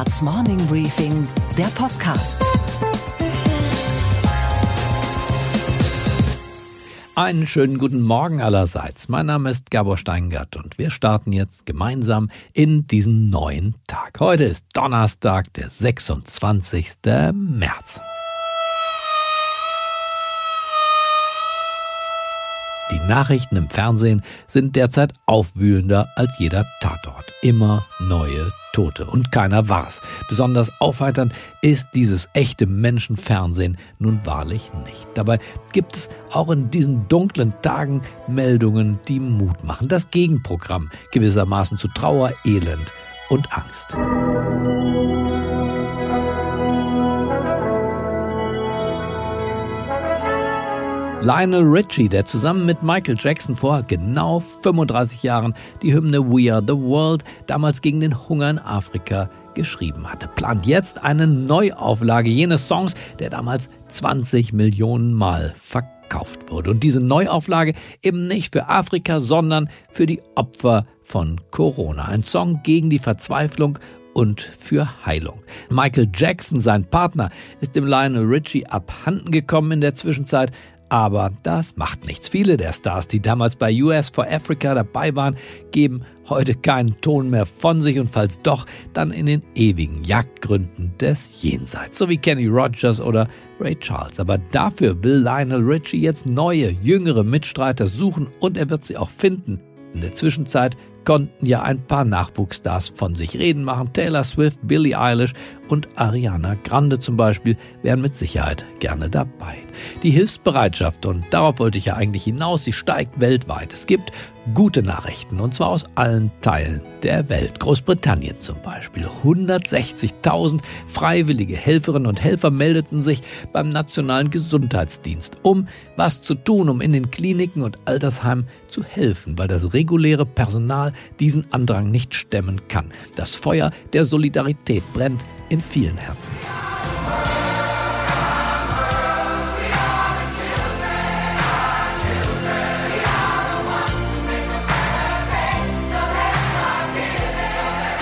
Handelsblatts Morning Briefing, der Podcast. Einen schönen guten Morgen allerseits. Mein Name ist Gabor Steingart und wir starten jetzt gemeinsam in diesen neuen Tag. Heute ist Donnerstag, der 26. März. Die Nachrichten im Fernsehen sind derzeit aufwühlender als jeder Tatort. Immer neue Tote. Und keiner war's. Besonders aufheiternd ist dieses echte Menschenfernsehen nun wahrlich nicht. Dabei gibt es auch in diesen dunklen Tagen Meldungen, die Mut machen. Das Gegenprogramm gewissermaßen zu Trauer, Elend und Angst. Lionel Richie, der zusammen mit Michael Jackson vor genau 35 Jahren die Hymne We Are the World damals gegen den Hunger in Afrika geschrieben hatte, plant jetzt eine Neuauflage jenes Songs, der damals 20 Millionen Mal verkauft wurde. Und diese Neuauflage eben nicht für Afrika, sondern für die Opfer von Corona. Ein Song gegen die Verzweiflung und für Heilung. Michael Jackson, sein Partner, ist dem Lionel Richie abhanden gekommen in der Zwischenzeit. Aber das macht nichts. Viele der Stars, die damals bei US for Africa dabei waren, geben heute keinen Ton mehr von sich und falls doch, dann in den ewigen Jagdgründen des Jenseits, so wie Kenny Rogers oder Ray Charles. Aber dafür will Lionel Richie jetzt neue, jüngere Mitstreiter suchen und er wird sie auch finden. In der Zwischenzeit konnten ja ein paar Nachwuchsstars von sich reden machen. Taylor Swift, Billie Eilish und Ariana Grande zum Beispiel wären mit Sicherheit gerne dabei. Die Hilfsbereitschaft, und darauf wollte ich ja eigentlich hinaus, sie steigt weltweit. Es gibt gute Nachrichten, und zwar aus allen Teilen der Welt. Großbritannien zum Beispiel. 160.000 freiwillige Helferinnen und Helfer meldeten sich beim Nationalen Gesundheitsdienst, um was zu tun, um in den Kliniken und Altersheimen zu helfen, weil das reguläre Personal diesen Andrang nicht stemmen kann. Das Feuer der Solidarität brennt in vielen Herzen.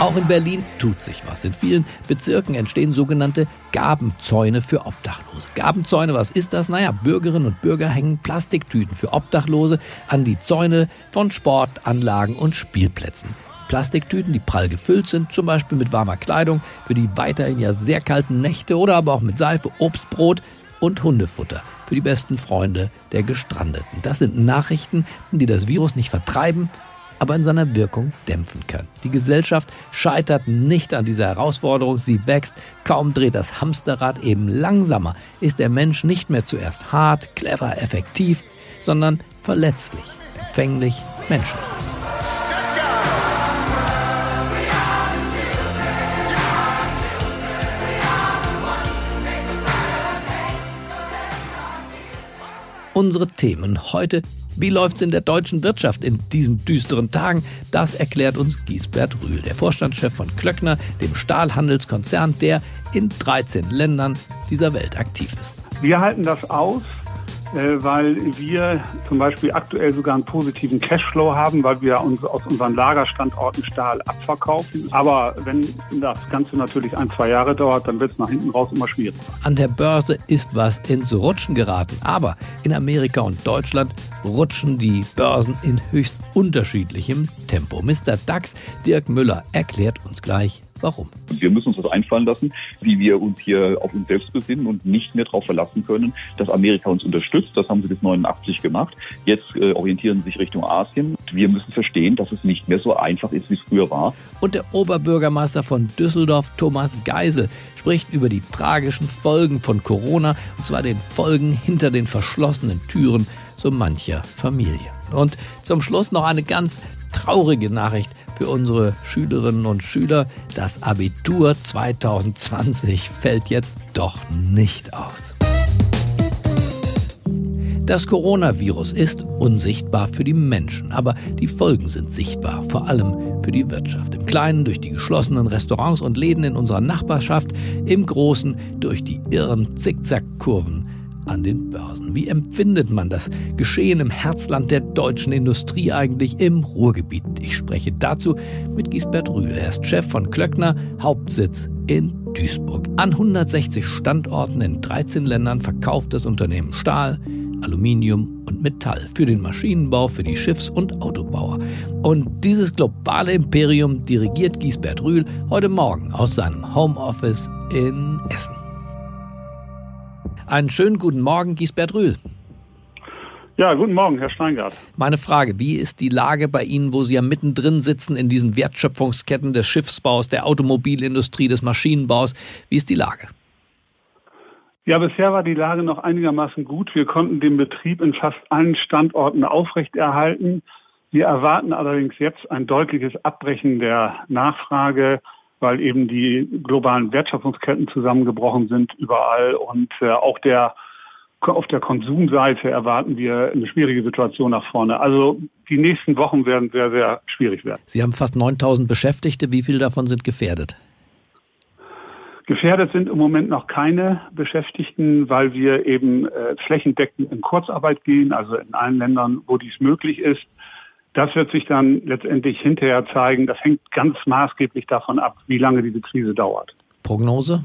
Auch in Berlin tut sich was. In vielen Bezirken entstehen sogenannte Gabenzäune für Obdachlose. Gabenzäune, was ist das? Naja, Bürgerinnen und Bürger hängen Plastiktüten für Obdachlose an die Zäune von Sportanlagen und Spielplätzen. Plastiktüten, die prall gefüllt sind, zum Beispiel mit warmer Kleidung für die weiterhin ja sehr kalten Nächte oder aber auch mit Seife, Obst, Brot und Hundefutter für die besten Freunde der Gestrandeten. Das sind Nachrichten, die das Virus nicht vertreiben, aber in seiner Wirkung dämpfen können. Die Gesellschaft scheitert nicht an dieser Herausforderung, sie wächst, kaum dreht das Hamsterrad eben langsamer, ist der Mensch nicht mehr zuerst hart, clever, effektiv, sondern verletzlich, empfänglich, menschlich. Unsere Themen heute wie läuft es in der deutschen Wirtschaft in diesen düsteren Tagen? Das erklärt uns Giesbert Rühl, der Vorstandschef von Klöckner, dem Stahlhandelskonzern, der in 13 Ländern dieser Welt aktiv ist. Wir halten das aus, weil wir zum Beispiel aktuell sogar einen positiven Cashflow haben, weil wir uns aus unseren Lagerstandorten Stahl abverkaufen. Aber wenn das Ganze natürlich ein, zwei Jahre dauert, dann wird es nach hinten raus immer schwierig. An der Börse ist was ins Rutschen geraten. Aber in Amerika und Deutschland rutschen die Börsen in höchst unterschiedlichem Tempo. Mr. DAX, Dirk Müller, erklärt uns gleich, Warum? Wir müssen uns das einfallen lassen, wie wir uns hier auf uns selbst besinnen und nicht mehr darauf verlassen können, dass Amerika uns unterstützt. Das haben sie bis 89 gemacht. Jetzt äh, orientieren sie sich Richtung Asien. Wir müssen verstehen, dass es nicht mehr so einfach ist, wie es früher war. Und der Oberbürgermeister von Düsseldorf, Thomas Geisel, spricht über die tragischen Folgen von Corona, und zwar den Folgen hinter den verschlossenen Türen so mancher Familie. Und zum Schluss noch eine ganz traurige Nachricht für unsere Schülerinnen und Schüler. Das Abitur 2020 fällt jetzt doch nicht aus. Das Coronavirus ist unsichtbar für die Menschen, aber die Folgen sind sichtbar, vor allem für die Wirtschaft. Im Kleinen durch die geschlossenen Restaurants und Läden in unserer Nachbarschaft, im Großen durch die irren Zickzackkurven an den Börsen. Wie empfindet man das Geschehen im Herzland der deutschen Industrie eigentlich im Ruhrgebiet? Ich spreche dazu mit Gisbert Rühl. Er ist Chef von Klöckner, Hauptsitz in Duisburg. An 160 Standorten in 13 Ländern verkauft das Unternehmen Stahl, Aluminium und Metall für den Maschinenbau, für die Schiffs- und Autobauer. Und dieses globale Imperium dirigiert Giesbert Rühl heute Morgen aus seinem Homeoffice in Essen. Einen schönen guten Morgen, Giesbert Rühl. Ja, guten Morgen, Herr Steingart. Meine Frage, wie ist die Lage bei Ihnen, wo Sie ja mittendrin sitzen in diesen Wertschöpfungsketten des Schiffsbaus, der Automobilindustrie, des Maschinenbaus? Wie ist die Lage? Ja, bisher war die Lage noch einigermaßen gut. Wir konnten den Betrieb in fast allen Standorten aufrechterhalten. Wir erwarten allerdings jetzt ein deutliches Abbrechen der Nachfrage, weil eben die globalen Wertschöpfungsketten zusammengebrochen sind überall und äh, auch der auf der Konsumseite erwarten wir eine schwierige Situation nach vorne. Also die nächsten Wochen werden sehr, sehr schwierig werden. Sie haben fast 9000 Beschäftigte. Wie viele davon sind gefährdet? Gefährdet sind im Moment noch keine Beschäftigten, weil wir eben äh, flächendeckend in Kurzarbeit gehen, also in allen Ländern, wo dies möglich ist. Das wird sich dann letztendlich hinterher zeigen. Das hängt ganz maßgeblich davon ab, wie lange diese Krise dauert. Prognose?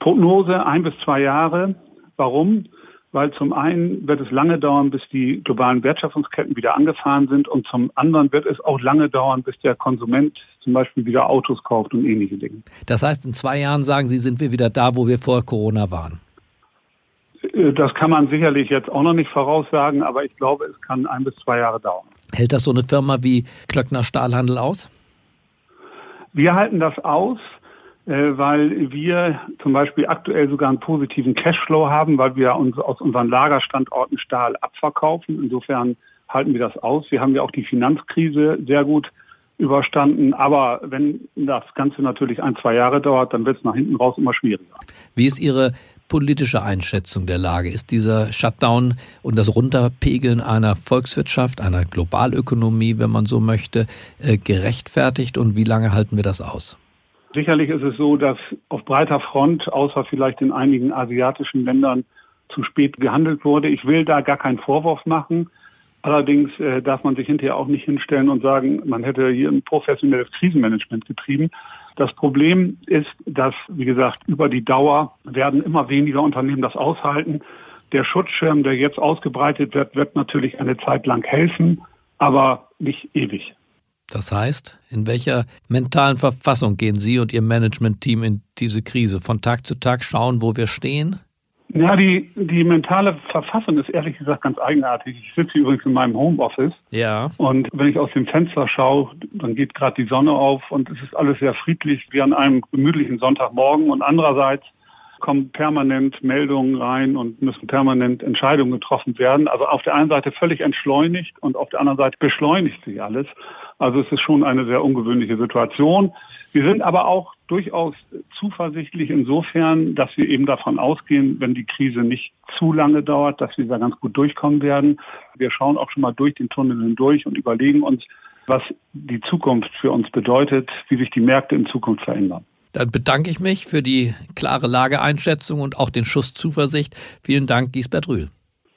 Prognose ein bis zwei Jahre. Warum? weil zum einen wird es lange dauern, bis die globalen Wertschöpfungsketten wieder angefahren sind und zum anderen wird es auch lange dauern, bis der Konsument zum Beispiel wieder Autos kauft und ähnliche Dinge. Das heißt, in zwei Jahren sagen Sie, sind wir wieder da, wo wir vor Corona waren? Äh, das kann man sicherlich jetzt auch noch nicht voraussagen, aber ich glaube, es kann ein bis zwei Jahre dauern. Hält das so eine Firma wie Klöckner Stahlhandel aus? Wir halten das aus. Äh, weil wir zum Beispiel aktuell sogar einen positiven Cashflow haben, weil wir uns aus unseren Lagerstandorten Stahl abverkaufen. Insofern halten wir das aus. Wir haben ja auch die Finanzkrise sehr gut überstanden. Aber wenn das Ganze natürlich ein, zwei Jahre dauert, dann wird es nach hinten raus immer schwieriger. Wie ist Ihre politische Einschätzung der Lage? Ist dieser Shutdown und das Runterpegeln einer Volkswirtschaft, einer Globalökonomie, wenn man so möchte, äh, gerechtfertigt und wie lange halten wir das aus? Sicherlich ist es so, dass auf breiter Front, außer vielleicht in einigen asiatischen Ländern, zu spät gehandelt wurde. Ich will da gar keinen Vorwurf machen. Allerdings äh, darf man sich hinterher auch nicht hinstellen und sagen, man hätte hier ein professionelles Krisenmanagement getrieben. Das Problem ist, dass, wie gesagt, über die Dauer werden immer weniger Unternehmen das aushalten. Der Schutzschirm, der jetzt ausgebreitet wird, wird natürlich eine Zeit lang helfen, aber nicht ewig. Das heißt, in welcher mentalen Verfassung gehen Sie und Ihr Management-Team in diese Krise? Von Tag zu Tag schauen, wo wir stehen? Ja, die, die mentale Verfassung ist ehrlich gesagt ganz eigenartig. Ich sitze übrigens in meinem Homeoffice. Ja. Und wenn ich aus dem Fenster schaue, dann geht gerade die Sonne auf und es ist alles sehr friedlich, wie an einem gemütlichen Sonntagmorgen. Und andererseits kommen permanent Meldungen rein und müssen permanent Entscheidungen getroffen werden. Also auf der einen Seite völlig entschleunigt und auf der anderen Seite beschleunigt sich alles. Also es ist schon eine sehr ungewöhnliche Situation. Wir sind aber auch durchaus zuversichtlich insofern, dass wir eben davon ausgehen, wenn die Krise nicht zu lange dauert, dass wir da ganz gut durchkommen werden. Wir schauen auch schon mal durch den Tunnel hindurch und überlegen uns, was die Zukunft für uns bedeutet, wie sich die Märkte in Zukunft verändern. Dann bedanke ich mich für die klare Lageeinschätzung und auch den Schuss Zuversicht. Vielen Dank, Giesbert Rühl.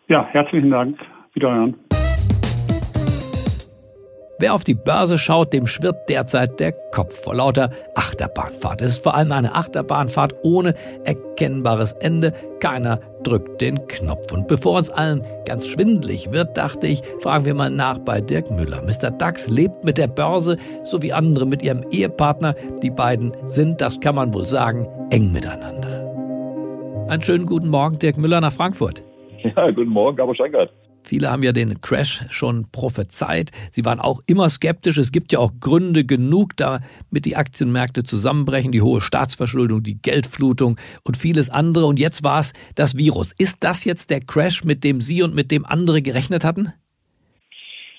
Ja, herzlichen Dank. Wiederhören. Wer auf die Börse schaut, dem schwirrt derzeit der Kopf vor lauter Achterbahnfahrt. Es ist vor allem eine Achterbahnfahrt ohne erkennbares Ende. Keiner drückt den Knopf. Und bevor uns allen ganz schwindlig wird, dachte ich, fragen wir mal nach bei Dirk Müller. Mr. Dax lebt mit der Börse, so wie andere mit ihrem Ehepartner. Die beiden sind, das kann man wohl sagen, eng miteinander. Einen schönen guten Morgen, Dirk Müller nach Frankfurt. Ja, guten Morgen, Gabor Scheingart. Viele haben ja den Crash schon prophezeit. Sie waren auch immer skeptisch. Es gibt ja auch Gründe genug, damit die Aktienmärkte zusammenbrechen, die hohe Staatsverschuldung, die Geldflutung und vieles andere. Und jetzt war es das Virus. Ist das jetzt der Crash, mit dem Sie und mit dem andere gerechnet hatten?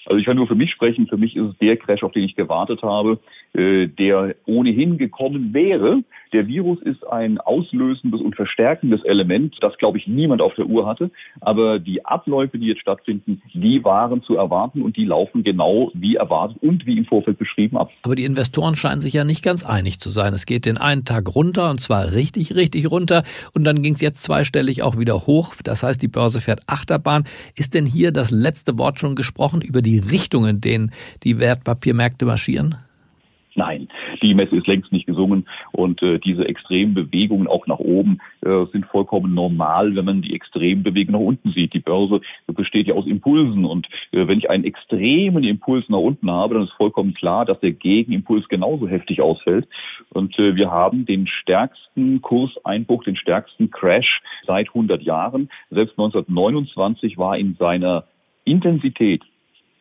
Also ich kann nur für mich sprechen. Für mich ist es der Crash, auf den ich gewartet habe. Äh, der ohnehin gekommen wäre. Der Virus ist ein auslösendes und verstärkendes Element, das, glaube ich, niemand auf der Uhr hatte. Aber die Abläufe, die jetzt stattfinden, die waren zu erwarten und die laufen genau wie erwartet und wie im Vorfeld beschrieben ab. Aber die Investoren scheinen sich ja nicht ganz einig zu sein. Es geht den einen Tag runter und zwar richtig, richtig runter und dann ging es jetzt zweistellig auch wieder hoch. Das heißt, die Börse fährt Achterbahn. Ist denn hier das letzte Wort schon gesprochen über die Richtung, in denen die Wertpapiermärkte marschieren? Nein, die Messe ist längst nicht gesungen und äh, diese extremen Bewegungen auch nach oben äh, sind vollkommen normal, wenn man die extremen Bewegungen nach unten sieht. Die Börse besteht ja aus Impulsen und äh, wenn ich einen extremen Impuls nach unten habe, dann ist vollkommen klar, dass der Gegenimpuls genauso heftig ausfällt. Und äh, wir haben den stärksten Kurseinbruch, den stärksten Crash seit 100 Jahren. Selbst 1929 war in seiner Intensität,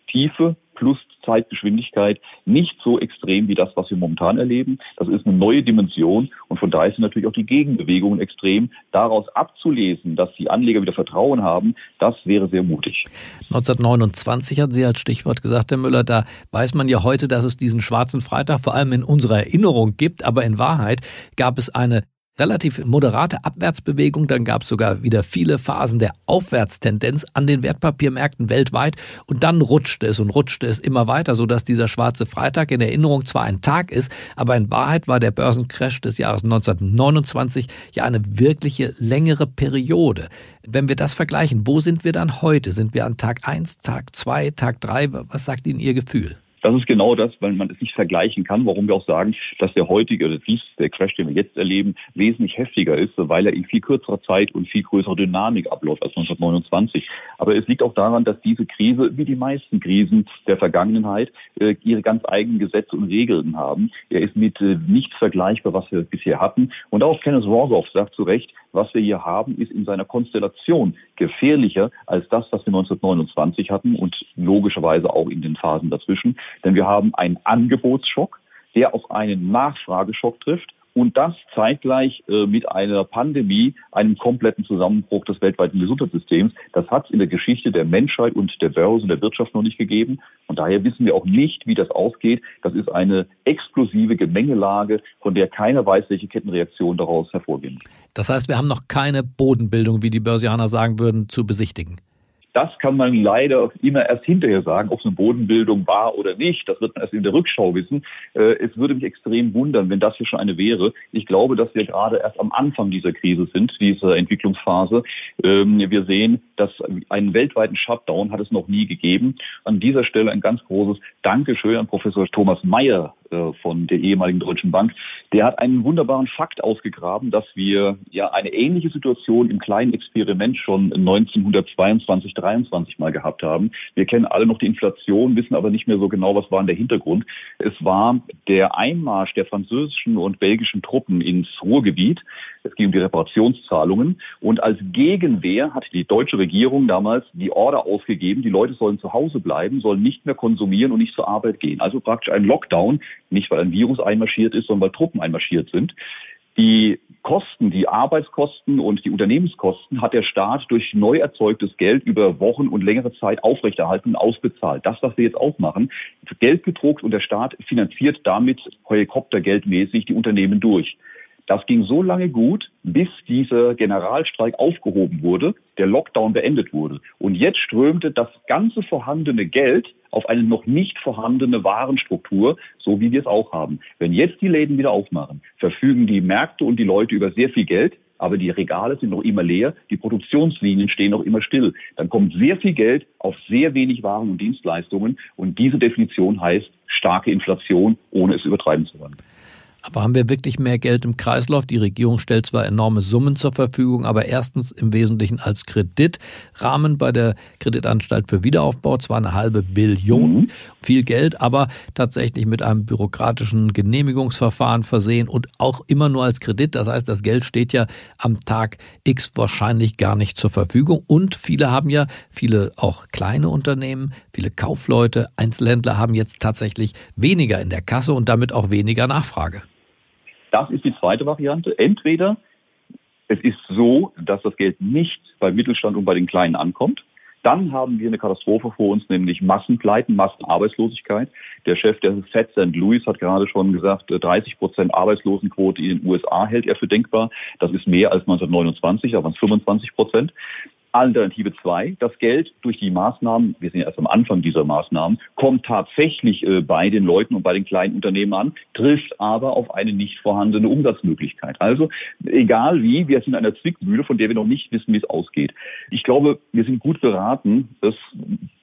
Tiefe plus Zeitgeschwindigkeit nicht so extrem wie das, was wir momentan erleben. Das ist eine neue Dimension und von daher sind natürlich auch die Gegenbewegungen extrem. Daraus abzulesen, dass die Anleger wieder Vertrauen haben, das wäre sehr mutig. 1929 hatten Sie als Stichwort gesagt, Herr Müller, da weiß man ja heute, dass es diesen schwarzen Freitag vor allem in unserer Erinnerung gibt, aber in Wahrheit gab es eine relativ moderate Abwärtsbewegung. Dann gab es sogar wieder viele Phasen der Aufwärtstendenz an den Wertpapiermärkten weltweit. Und dann rutschte es und rutschte es immer weiter, sodass dieser schwarze Freitag in Erinnerung zwar ein Tag ist, aber in Wahrheit war der Börsencrash des Jahres 1929 ja eine wirkliche längere Periode. Wenn wir das vergleichen, wo sind wir dann heute? Sind wir an Tag 1, Tag 2, Tag 3? Was sagt Ihnen Ihr Gefühl? Das ist genau das, weil man es nicht vergleichen kann, warum wir auch sagen, dass der heutige oder der Crash, den wir jetzt erleben, wesentlich heftiger ist, weil er in viel kürzerer Zeit und viel größerer Dynamik abläuft als 1929. Aber es liegt auch daran, dass diese Krise, wie die meisten Krisen der Vergangenheit, äh, ihre ganz eigenen Gesetze und Regeln haben. Er ist mit äh, nichts vergleichbar, was wir bisher hatten. Und auch Kenneth Rogoff sagt zu Recht, was wir hier haben, ist in seiner Konstellation gefährlicher als das, was wir 1929 hatten und logischerweise auch in den Phasen dazwischen. Denn wir haben einen Angebotsschock, der auf einen Nachfrageschock trifft und das zeitgleich äh, mit einer Pandemie, einem kompletten Zusammenbruch des weltweiten Gesundheitssystems. Das hat es in der Geschichte der Menschheit und der Börse und der Wirtschaft noch nicht gegeben. Und daher wissen wir auch nicht, wie das ausgeht. Das ist eine explosive Gemengelage, von der keiner weiß, welche Kettenreaktionen daraus hervorgehen. Das heißt, wir haben noch keine Bodenbildung, wie die Börsianer sagen würden, zu besichtigen. Das kann man leider immer erst hinterher sagen, ob es eine Bodenbildung war oder nicht. Das wird man erst in der Rückschau wissen. Äh, es würde mich extrem wundern, wenn das hier schon eine wäre. Ich glaube, dass wir gerade erst am Anfang dieser Krise sind, dieser Entwicklungsphase. Ähm, wir sehen, dass einen weltweiten Shutdown hat es noch nie gegeben. An dieser Stelle ein ganz großes Dankeschön an Professor Thomas Mayer äh, von der ehemaligen Deutschen Bank. Der hat einen wunderbaren Fakt ausgegraben, dass wir ja eine ähnliche Situation im kleinen Experiment schon 1922, 23 mal gehabt haben. Wir kennen alle noch die Inflation, wissen aber nicht mehr so genau, was war in der Hintergrund. Es war der Einmarsch der französischen und belgischen Truppen ins Ruhrgebiet. Es ging um die Reparationszahlungen. Und als Gegenwehr hat die deutsche Regierung damals die Order ausgegeben, die Leute sollen zu Hause bleiben, sollen nicht mehr konsumieren und nicht zur Arbeit gehen. Also praktisch ein Lockdown, nicht weil ein Virus einmarschiert ist, sondern weil Truppen einmarschiert sind. Die Kosten, die Arbeitskosten und die Unternehmenskosten hat der Staat durch neu erzeugtes Geld über Wochen und längere Zeit aufrechterhalten und ausbezahlt. Das, was wir jetzt auch machen, Geld gedruckt und der Staat finanziert damit helikoptergeldmäßig die Unternehmen durch. Das ging so lange gut, bis dieser Generalstreik aufgehoben wurde, der Lockdown beendet wurde. Und jetzt strömte das ganze vorhandene Geld auf eine noch nicht vorhandene Warenstruktur, so wie wir es auch haben. Wenn jetzt die Läden wieder aufmachen, verfügen die Märkte und die Leute über sehr viel Geld, aber die Regale sind noch immer leer, die Produktionslinien stehen noch immer still. Dann kommt sehr viel Geld auf sehr wenig Waren und Dienstleistungen und diese Definition heißt starke Inflation, ohne es übertreiben zu wollen. Aber haben wir wirklich mehr Geld im Kreislauf? Die Regierung stellt zwar enorme Summen zur Verfügung, aber erstens im Wesentlichen als Kreditrahmen bei der Kreditanstalt für Wiederaufbau, zwar eine halbe Billion, mhm. viel Geld, aber tatsächlich mit einem bürokratischen Genehmigungsverfahren versehen und auch immer nur als Kredit. Das heißt, das Geld steht ja am Tag X wahrscheinlich gar nicht zur Verfügung. Und viele haben ja, viele auch kleine Unternehmen, viele Kaufleute, Einzelhändler haben jetzt tatsächlich weniger in der Kasse und damit auch weniger Nachfrage. Das ist die zweite Variante. Entweder es ist so, dass das Geld nicht beim Mittelstand und bei den Kleinen ankommt. Dann haben wir eine Katastrophe vor uns, nämlich Massenpleiten, Massenarbeitslosigkeit. Der Chef der Fed St. Louis hat gerade schon gesagt, 30 Prozent Arbeitslosenquote in den USA hält er für denkbar. Das ist mehr als 1929, aber 25 Prozent. Alternative zwei, das Geld durch die Maßnahmen, wir sind ja erst am Anfang dieser Maßnahmen, kommt tatsächlich äh, bei den Leuten und bei den kleinen Unternehmen an, trifft aber auf eine nicht vorhandene Umsatzmöglichkeit. Also egal wie, wir sind in einer Zwickmühle, von der wir noch nicht wissen, wie es ausgeht. Ich glaube, wir sind gut beraten, es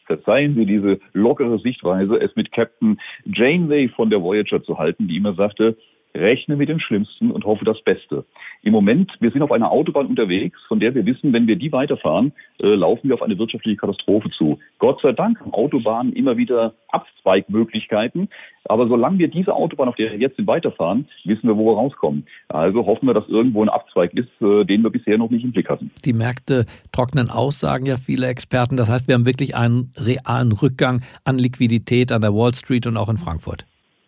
verzeihen Sie diese lockere Sichtweise, es mit Captain Janeway von der Voyager zu halten, die immer sagte, rechne mit dem Schlimmsten und hoffe das Beste. Im Moment, wir sind auf einer Autobahn unterwegs, von der wir wissen, wenn wir die weiterfahren, äh, laufen wir auf eine wirtschaftliche Katastrophe zu. Gott sei Dank haben Autobahnen immer wieder Abzweigmöglichkeiten. Aber solange wir diese Autobahn, auf der wir jetzt sind, weiterfahren, wissen wir, wo wir rauskommen. Also hoffen wir, dass irgendwo ein Abzweig ist, äh, den wir bisher noch nicht im Blick hatten. Die Märkte trocknen aus, sagen ja viele Experten. Das heißt, wir haben wirklich einen realen Rückgang an Liquidität an der Wall Street und auch in Frankfurt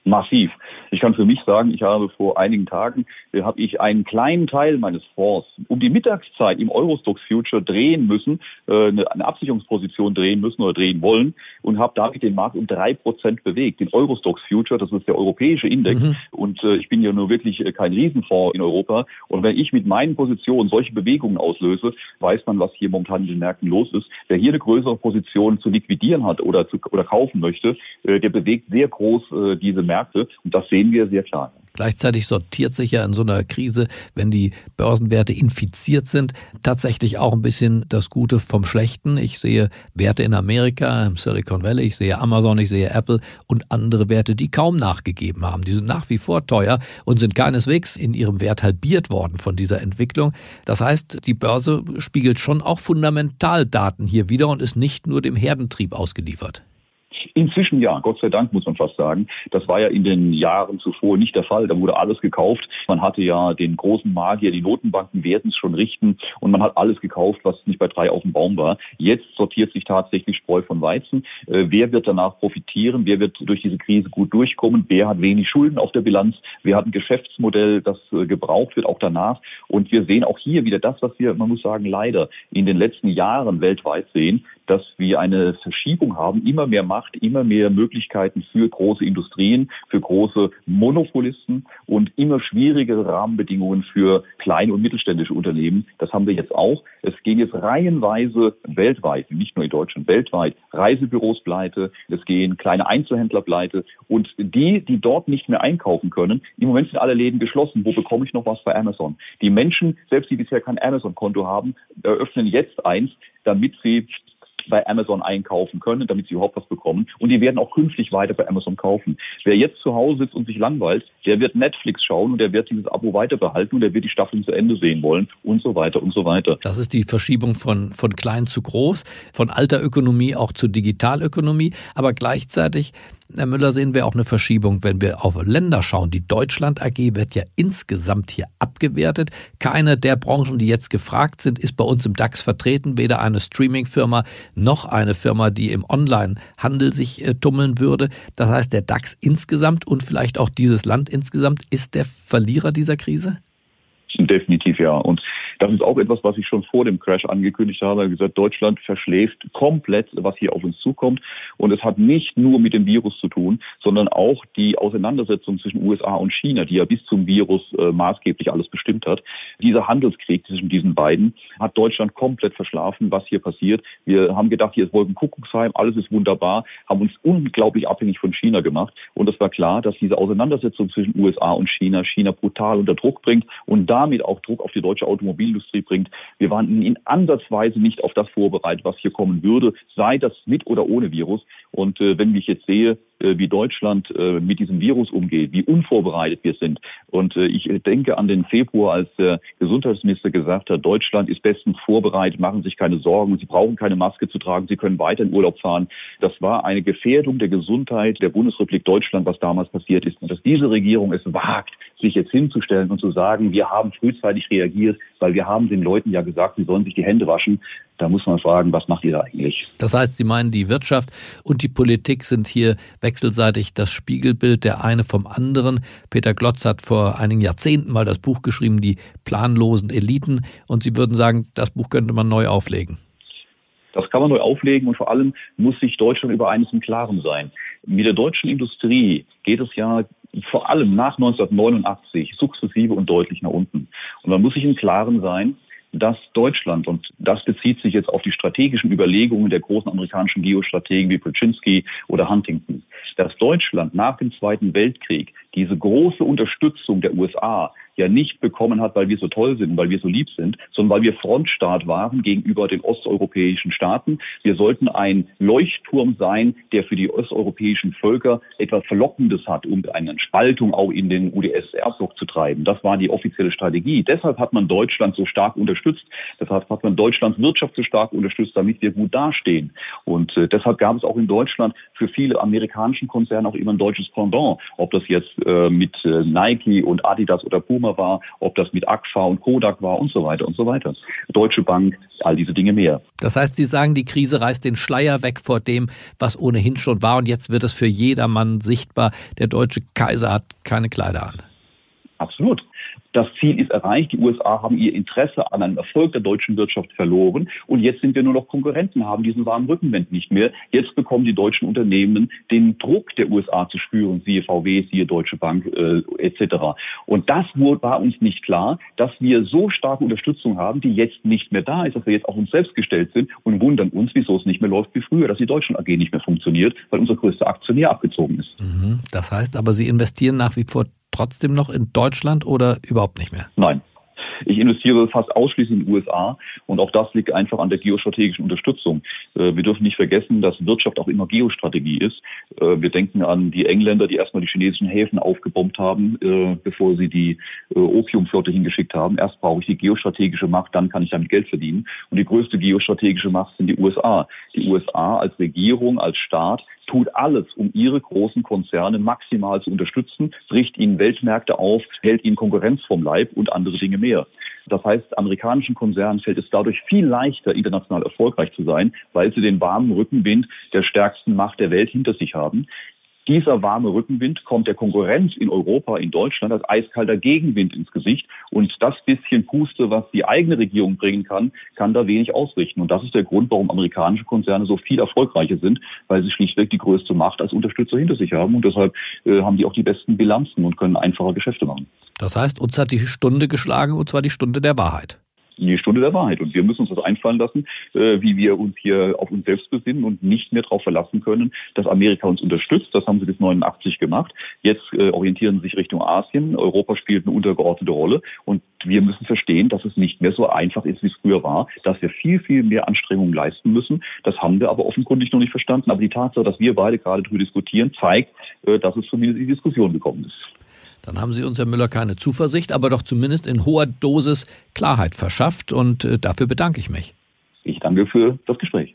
massiv. Ich kann für mich sagen, ich habe vor einigen Tagen, äh, habe ich einen kleinen Teil meines Fonds um die Mittagszeit im Eurostox Future drehen müssen, äh, eine, eine Absicherungsposition drehen müssen oder drehen wollen und habe damit den Markt um drei Prozent bewegt. Den Eurostox Future, das ist der europäische Index mhm. und äh, ich bin ja nur wirklich äh, kein Riesenfonds in Europa und wenn ich mit meinen Positionen solche Bewegungen auslöse, weiß man, was hier momentan in den Märkten los ist. Wer hier eine größere Position zu liquidieren hat oder zu, oder kaufen möchte, äh, der bewegt sehr groß äh, diese Märkte Märkte. Und das sehen wir sehr klar. Gleichzeitig sortiert sich ja in so einer Krise, wenn die Börsenwerte infiziert sind, tatsächlich auch ein bisschen das Gute vom Schlechten. Ich sehe Werte in Amerika, im Silicon Valley, ich sehe Amazon, ich sehe Apple und andere Werte, die kaum nachgegeben haben. Die sind nach wie vor teuer und sind keineswegs in ihrem Wert halbiert worden von dieser Entwicklung. Das heißt, die Börse spiegelt schon auch Fundamentaldaten hier wieder und ist nicht nur dem Herdentrieb ausgeliefert. Inzwischen ja, Gott sei Dank muss man fast sagen. Das war ja in den Jahren zuvor nicht der Fall. Da wurde alles gekauft. Man hatte ja den großen Magier, die Notenbanken werden es schon richten und man hat alles gekauft, was nicht bei drei auf dem Baum war. Jetzt sortiert sich tatsächlich Spreu von Weizen. Äh, wer wird danach profitieren? Wer wird durch diese Krise gut durchkommen? Wer hat wenig Schulden auf der Bilanz? Wer hat ein Geschäftsmodell, das äh, gebraucht wird, auch danach? Und wir sehen auch hier wieder das, was wir, man muss sagen, leider in den letzten Jahren weltweit sehen, dass wir eine Verschiebung haben, immer mehr Macht, immer mehr Möglichkeiten für große Industrien, für große Monopolisten und immer schwierigere Rahmenbedingungen für kleine und mittelständische Unternehmen. Das haben wir jetzt auch. Es gehen jetzt reihenweise weltweit, nicht nur in Deutschland, weltweit Reisebüros pleite, es gehen kleine Einzelhändler pleite und die, die dort nicht mehr einkaufen können, im Moment sind alle Läden geschlossen. Wo bekomme ich noch was bei Amazon? Die Menschen, selbst die bisher kein Amazon-Konto haben, eröffnen jetzt eins, damit sie bei Amazon einkaufen können, damit sie überhaupt was bekommen. Und die werden auch künftig weiter bei Amazon kaufen. Wer jetzt zu Hause sitzt und sich langweilt, der wird Netflix schauen und der wird dieses Abo weiter und der wird die Staffeln zu Ende sehen wollen und so weiter und so weiter. Das ist die Verschiebung von, von klein zu groß, von alter Ökonomie auch zu Digitalökonomie. Aber gleichzeitig Herr Müller, sehen wir auch eine Verschiebung, wenn wir auf Länder schauen. Die Deutschland AG wird ja insgesamt hier abgewertet. Keine der Branchen, die jetzt gefragt sind, ist bei uns im DAX vertreten. Weder eine Streaming-Firma noch eine Firma, die im Online-Handel sich äh, tummeln würde. Das heißt, der DAX insgesamt und vielleicht auch dieses Land insgesamt ist der Verlierer dieser Krise? Definitiv ja. Und das ist auch etwas, was ich schon vor dem Crash angekündigt habe. Ich habe gesagt, Deutschland verschläft komplett, was hier auf uns zukommt. Und es hat nicht nur mit dem Virus zu tun, sondern auch die Auseinandersetzung zwischen USA und China, die ja bis zum Virus äh, maßgeblich alles bestimmt hat. Dieser Handelskrieg zwischen diesen beiden hat Deutschland komplett verschlafen, was hier passiert. Wir haben gedacht, hier ist Wolkenkuckucksheim, alles ist wunderbar, haben uns unglaublich abhängig von China gemacht. Und es war klar, dass diese Auseinandersetzung zwischen USA und China China brutal unter Druck bringt und damit auch Druck auf die deutsche Automobil Automobilindustrie bringt. Wir waren in ansatzweise nicht auf das vorbereitet, was hier kommen würde, sei das mit oder ohne Virus. Und äh, wenn ich jetzt sehe, wie Deutschland äh, mit diesem Virus umgeht, wie unvorbereitet wir sind. Und äh, ich denke an den Februar, als der Gesundheitsminister gesagt hat, Deutschland ist bestens vorbereitet, machen sich keine Sorgen, Sie brauchen keine Maske zu tragen, Sie können weiter in Urlaub fahren. Das war eine Gefährdung der Gesundheit der Bundesrepublik Deutschland, was damals passiert ist. Und dass diese Regierung es wagt, sich jetzt hinzustellen und zu sagen, wir haben frühzeitig reagiert, weil wir haben den Leuten ja gesagt, sie sollen sich die Hände waschen. Da muss man fragen, was macht ihr da eigentlich? Das heißt, Sie meinen, die Wirtschaft und die Politik sind hier wechselseitig das Spiegelbild der eine vom anderen. Peter Glotz hat vor einigen Jahrzehnten mal das Buch geschrieben, Die planlosen Eliten. Und Sie würden sagen, das Buch könnte man neu auflegen. Das kann man neu auflegen und vor allem muss sich Deutschland über eines im Klaren sein. Mit der deutschen Industrie geht es ja vor allem nach 1989 sukzessive und deutlich nach unten. Und man muss sich im Klaren sein, dass Deutschland, und das bezieht sich jetzt auf die strategischen Überlegungen der großen amerikanischen Geostrategen wie Brzezinski oder Huntington, dass Deutschland nach dem Zweiten Weltkrieg diese große Unterstützung der USA ja nicht bekommen hat, weil wir so toll sind, weil wir so lieb sind, sondern weil wir Frontstaat waren gegenüber den osteuropäischen Staaten. Wir sollten ein Leuchtturm sein, der für die osteuropäischen Völker etwas Verlockendes hat, um eine Spaltung auch in den UdSSR-Block zu treiben. Das war die offizielle Strategie. Deshalb hat man Deutschland so stark unterstützt. Deshalb hat man Deutschlands Wirtschaft so stark unterstützt, damit wir gut dastehen. Und äh, deshalb gab es auch in Deutschland für viele amerikanischen Konzerne auch immer ein deutsches Pendant. Ob das jetzt äh, mit äh, Nike und Adidas oder Puma war, ob das mit Agfa und Kodak war und so weiter und so weiter. Deutsche Bank, all diese Dinge mehr. Das heißt, Sie sagen, die Krise reißt den Schleier weg vor dem, was ohnehin schon war und jetzt wird es für jedermann sichtbar. Der deutsche Kaiser hat keine Kleider an. Absolut. Das Ziel ist erreicht. Die USA haben ihr Interesse an einem Erfolg der deutschen Wirtschaft verloren. Und jetzt sind wir nur noch Konkurrenten, haben diesen warmen Rückenwind nicht mehr. Jetzt bekommen die deutschen Unternehmen den Druck der USA zu spüren, siehe VW, siehe Deutsche Bank äh, etc. Und das war uns nicht klar, dass wir so starke Unterstützung haben, die jetzt nicht mehr da ist, dass wir jetzt auf uns selbst gestellt sind und wundern uns, wieso es nicht mehr läuft wie früher, dass die Deutschland AG nicht mehr funktioniert, weil unser größter Aktionär abgezogen ist. Mhm. Das heißt aber, Sie investieren nach wie vor trotzdem noch in Deutschland oder überhaupt nicht mehr? Nein. Ich investiere fast ausschließlich in den USA und auch das liegt einfach an der geostrategischen Unterstützung. Äh, wir dürfen nicht vergessen, dass Wirtschaft auch immer Geostrategie ist. Äh, wir denken an die Engländer, die erstmal die chinesischen Häfen aufgebombt haben, äh, bevor sie die Opiumflotte hingeschickt haben. Erst brauche ich die geostrategische Macht, dann kann ich damit Geld verdienen. Und die größte geostrategische Macht sind die USA. Die USA als Regierung, als Staat tut alles, um ihre großen Konzerne maximal zu unterstützen, bricht ihnen Weltmärkte auf, hält ihnen Konkurrenz vom Leib und andere Dinge mehr. Das heißt, amerikanischen Konzernen fällt es dadurch viel leichter, international erfolgreich zu sein, weil sie den warmen Rückenwind der stärksten Macht der Welt hinter sich haben. Dieser warme Rückenwind kommt der Konkurrenz in Europa, in Deutschland als eiskalter Gegenwind ins Gesicht. Und das bisschen Puste, was die eigene Regierung bringen kann, kann da wenig ausrichten. Und das ist der Grund, warum amerikanische Konzerne so viel erfolgreicher sind, weil sie schlichtweg die größte Macht als Unterstützer hinter sich haben. Und deshalb äh, haben die auch die besten Bilanzen und können einfacher Geschäfte machen. Das heißt, uns hat die Stunde geschlagen, und zwar die Stunde der Wahrheit die Stunde der Wahrheit. Und wir müssen uns das einfallen lassen, äh, wie wir uns hier auf uns selbst besinnen und nicht mehr darauf verlassen können, dass Amerika uns unterstützt. Das haben sie bis 89 gemacht. Jetzt äh, orientieren sie sich Richtung Asien. Europa spielt eine untergeordnete Rolle. Und wir müssen verstehen, dass es nicht mehr so einfach ist, wie es früher war, dass wir viel, viel mehr Anstrengungen leisten müssen. Das haben wir aber offenkundig noch nicht verstanden. Aber die Tatsache, dass wir beide gerade darüber diskutieren, zeigt, äh, dass es zumindest in die Diskussion gekommen ist. Dann haben Sie uns, Herr Müller, keine Zuversicht, aber doch zumindest in hoher Dosis Klarheit verschafft und äh, dafür bedanke ich mich. Ich danke für das Gespräch.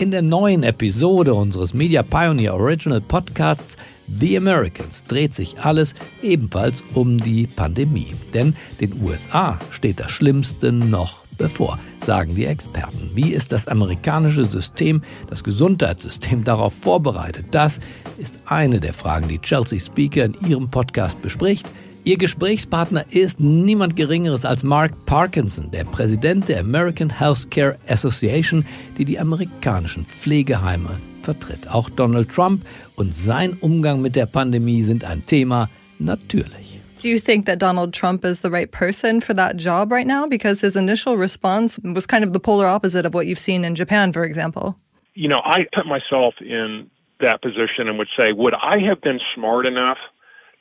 In der neuen Episode unseres Media Pioneer Original Podcasts The Americans dreht sich alles ebenfalls um die Pandemie. Denn den USA steht das Schlimmste noch bevor, sagen die Experten. Wie ist das amerikanische System, das Gesundheitssystem darauf vorbereitet? Das ist eine der Fragen, die Chelsea Speaker in ihrem Podcast bespricht. Ihr Gesprächspartner ist niemand Geringeres als Mark Parkinson, der Präsident der American Healthcare Association, die die amerikanischen Pflegeheime vertritt. Auch Donald Trump und sein Umgang mit der Pandemie sind ein Thema, natürlich. Do you think that Donald Trump is the right person for that job right now? Because his initial response was kind of the polar opposite of what you've seen in Japan, for example. You know, I put myself in that position and would say, would I have been smart enough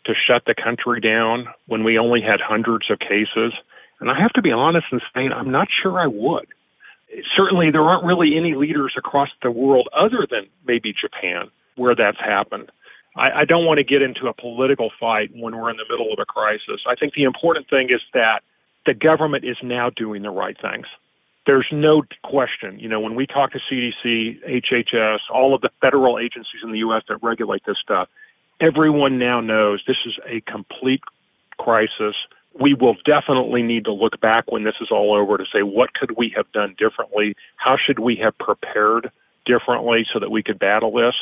to shut the country down when we only had hundreds of cases? And I have to be honest and say, I'm not sure I would. Certainly, there aren't really any leaders across the world other than maybe Japan where that's happened. I, I don't want to get into a political fight when we're in the middle of a crisis. I think the important thing is that the government is now doing the right things. There's no question. You know, when we talk to CDC, HHS, all of the federal agencies in the U.S. that regulate this stuff, everyone now knows this is a complete crisis. We will definitely need to look back when this is all over to say what could we have done differently? How should we have prepared differently so that we could battle this?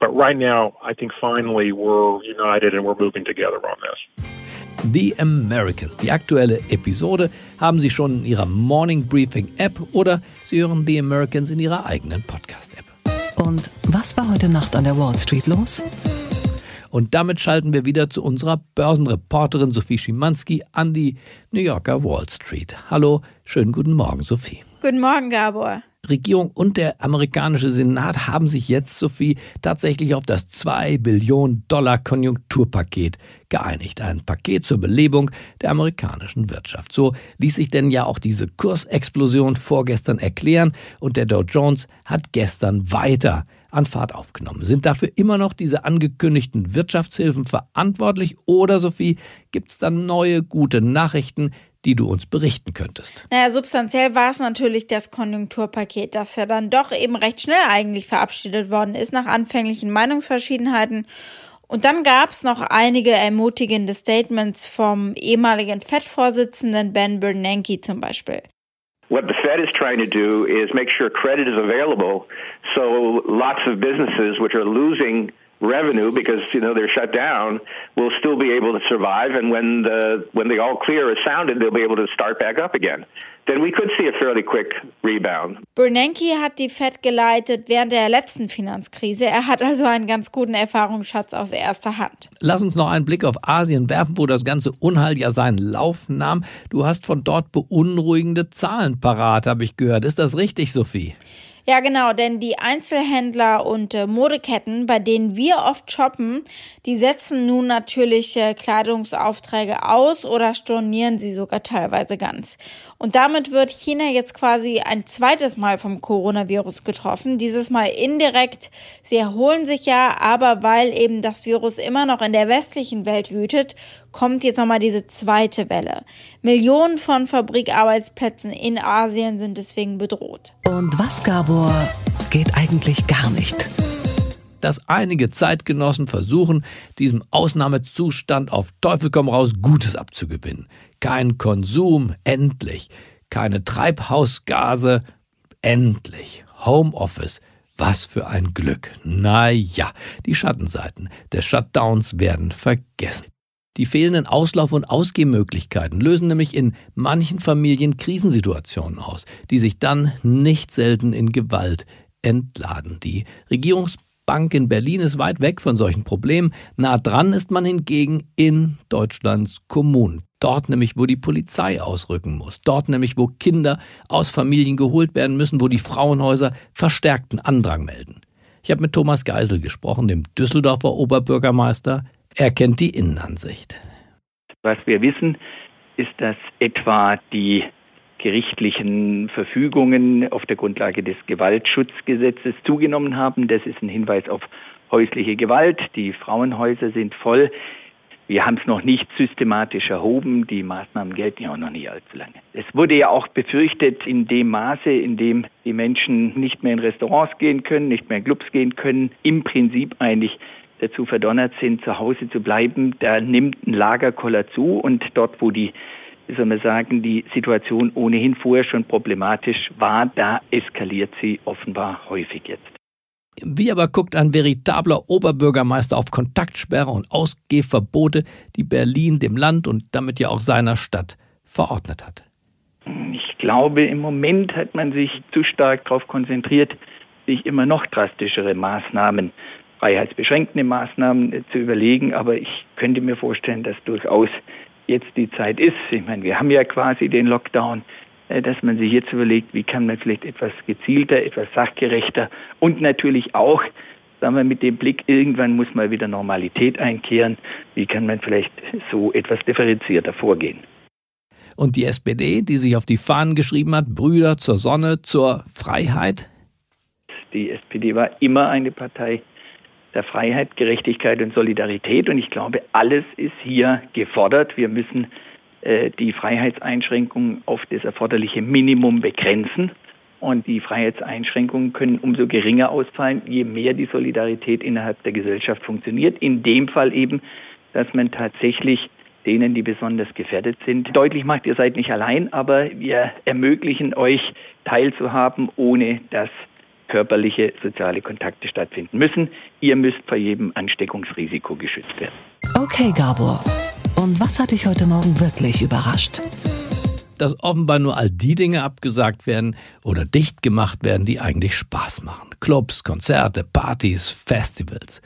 But right now, I think finally we're united and we're moving together on this. The Americans. Die aktuelle Episode haben Sie schon in Ihrer Morning Briefing App oder Sie hören The Americans in Ihrer eigenen Podcast App. Und was war heute Nacht an der Wall Street los? Und damit schalten wir wieder zu unserer Börsenreporterin Sophie Schimanski an die New Yorker Wall Street. Hallo, schönen guten Morgen, Sophie. Guten Morgen, Gabor. Regierung und der amerikanische Senat haben sich jetzt, Sophie, tatsächlich auf das 2 Billionen Dollar Konjunkturpaket geeinigt. Ein Paket zur Belebung der amerikanischen Wirtschaft. So ließ sich denn ja auch diese Kursexplosion vorgestern erklären und der Dow Jones hat gestern weiter an Fahrt aufgenommen. Sind dafür immer noch diese angekündigten Wirtschaftshilfen verantwortlich oder, Sophie, gibt es dann neue gute Nachrichten, die du uns berichten könntest? Naja, substanziell war es natürlich das Konjunkturpaket, das ja dann doch eben recht schnell eigentlich verabschiedet worden ist nach anfänglichen Meinungsverschiedenheiten. Und dann gab es noch einige ermutigende Statements vom ehemaligen FED-Vorsitzenden Ben Bernanke zum Beispiel. What the Fed is trying to do is make sure credit is available so lots of businesses which are losing revenue because you know they're shut down will still be able to survive and when the when the all clear is sounded they'll be able to start back up again then we could see a fairly quick rebound. Bernanke hat die Fed geleitet während der letzten Finanzkrise. Er hat also einen ganz guten Erfahrungsschatz aus erster Hand. Lass uns noch einen Blick auf Asien werfen, wo das ganze Unheil ja seinen Lauf nahm. Du hast von dort beunruhigende Zahlen parat, habe ich gehört. Ist das richtig, Sophie? Ja, genau, denn die Einzelhändler und äh, Modeketten, bei denen wir oft shoppen, die setzen nun natürlich äh, Kleidungsaufträge aus oder stornieren sie sogar teilweise ganz. Und damit wird China jetzt quasi ein zweites Mal vom Coronavirus getroffen, dieses Mal indirekt. Sie erholen sich ja, aber weil eben das Virus immer noch in der westlichen Welt wütet, kommt jetzt nochmal diese zweite Welle. Millionen von Fabrikarbeitsplätzen in Asien sind deswegen bedroht. Und was, Gabor, geht eigentlich gar nicht? Dass einige Zeitgenossen versuchen, diesem Ausnahmezustand auf Teufel komm raus Gutes abzugewinnen. Kein Konsum, endlich. Keine Treibhausgase, endlich. Homeoffice, was für ein Glück. Na ja, die Schattenseiten des Shutdowns werden vergessen. Die fehlenden Auslauf- und Ausgehmöglichkeiten lösen nämlich in manchen Familien Krisensituationen aus, die sich dann nicht selten in Gewalt entladen. Die Regierungsbank in Berlin ist weit weg von solchen Problemen. Nah dran ist man hingegen in Deutschlands Kommunen. Dort nämlich, wo die Polizei ausrücken muss. Dort nämlich, wo Kinder aus Familien geholt werden müssen, wo die Frauenhäuser verstärkten Andrang melden. Ich habe mit Thomas Geisel gesprochen, dem Düsseldorfer Oberbürgermeister. Er kennt die Innenansicht. Was wir wissen, ist, dass etwa die gerichtlichen Verfügungen auf der Grundlage des Gewaltschutzgesetzes zugenommen haben. Das ist ein Hinweis auf häusliche Gewalt. Die Frauenhäuser sind voll. Wir haben es noch nicht systematisch erhoben. Die Maßnahmen gelten ja auch noch nicht allzu lange. Es wurde ja auch befürchtet, in dem Maße, in dem die Menschen nicht mehr in Restaurants gehen können, nicht mehr in Clubs gehen können, im Prinzip eigentlich dazu verdonnert sind, zu Hause zu bleiben, da nimmt ein Lagerkoller zu und dort, wo die wie soll man sagen, die Situation ohnehin vorher schon problematisch war, da eskaliert sie offenbar häufig jetzt. Wie aber guckt ein veritabler Oberbürgermeister auf Kontaktsperre und Ausgehverbote, die Berlin dem Land und damit ja auch seiner Stadt verordnet hat? Ich glaube, im Moment hat man sich zu stark darauf konzentriert, sich immer noch drastischere Maßnahmen, freiheitsbeschränkende Maßnahmen zu überlegen. Aber ich könnte mir vorstellen, dass durchaus jetzt die Zeit ist. Ich meine, wir haben ja quasi den Lockdown, äh, dass man sich jetzt überlegt, wie kann man vielleicht etwas gezielter, etwas sachgerechter und natürlich auch, sagen wir mit dem Blick, irgendwann muss mal wieder Normalität einkehren. Wie kann man vielleicht so etwas differenzierter vorgehen? Und die SPD, die sich auf die Fahnen geschrieben hat, Brüder zur Sonne, zur Freiheit? Die SPD war immer eine Partei der Freiheit, Gerechtigkeit und Solidarität. Und ich glaube, alles ist hier gefordert. Wir müssen äh, die Freiheitseinschränkungen auf das erforderliche Minimum begrenzen. Und die Freiheitseinschränkungen können umso geringer ausfallen, je mehr die Solidarität innerhalb der Gesellschaft funktioniert. In dem Fall eben, dass man tatsächlich denen, die besonders gefährdet sind, deutlich macht, ihr seid nicht allein, aber wir ermöglichen euch teilzuhaben, ohne dass körperliche, soziale Kontakte stattfinden müssen. Ihr müsst vor jedem Ansteckungsrisiko geschützt werden. Okay, Gabor. Und was hat dich heute Morgen wirklich überrascht? Dass offenbar nur all die Dinge abgesagt werden oder dicht gemacht werden, die eigentlich Spaß machen. Clubs, Konzerte, Partys, Festivals.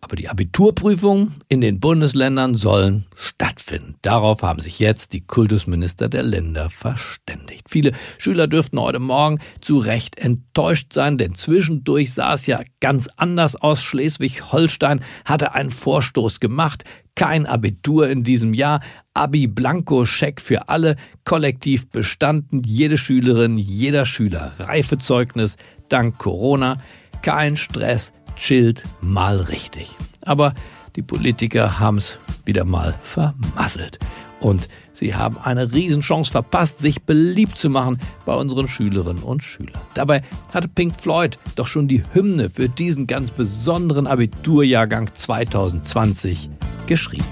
Aber die Abiturprüfungen in den Bundesländern sollen stattfinden. Darauf haben sich jetzt die Kultusminister der Länder verständigt. Viele Schüler dürften heute Morgen zu Recht enttäuscht sein, denn zwischendurch sah es ja ganz anders aus. Schleswig-Holstein hatte einen Vorstoß gemacht. Kein Abitur in diesem Jahr. Abi Blanco Scheck für alle, kollektiv bestanden. Jede Schülerin, jeder Schüler. Reifezeugnis dank Corona. Kein Stress chillt mal richtig. Aber die Politiker haben es wieder mal vermasselt. Und sie haben eine Riesenchance verpasst, sich beliebt zu machen bei unseren Schülerinnen und Schülern. Dabei hatte Pink Floyd doch schon die Hymne für diesen ganz besonderen Abiturjahrgang 2020 geschrieben.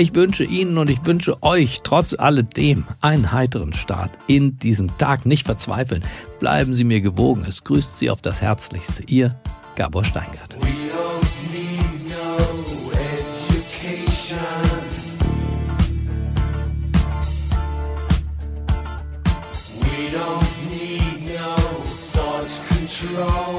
Ich wünsche Ihnen und ich wünsche euch trotz alledem einen heiteren Start in diesen Tag. Nicht verzweifeln. Bleiben Sie mir gewogen. Es grüßt Sie auf das Herzlichste. Ihr Gabor Steingart. We don't need no thought control.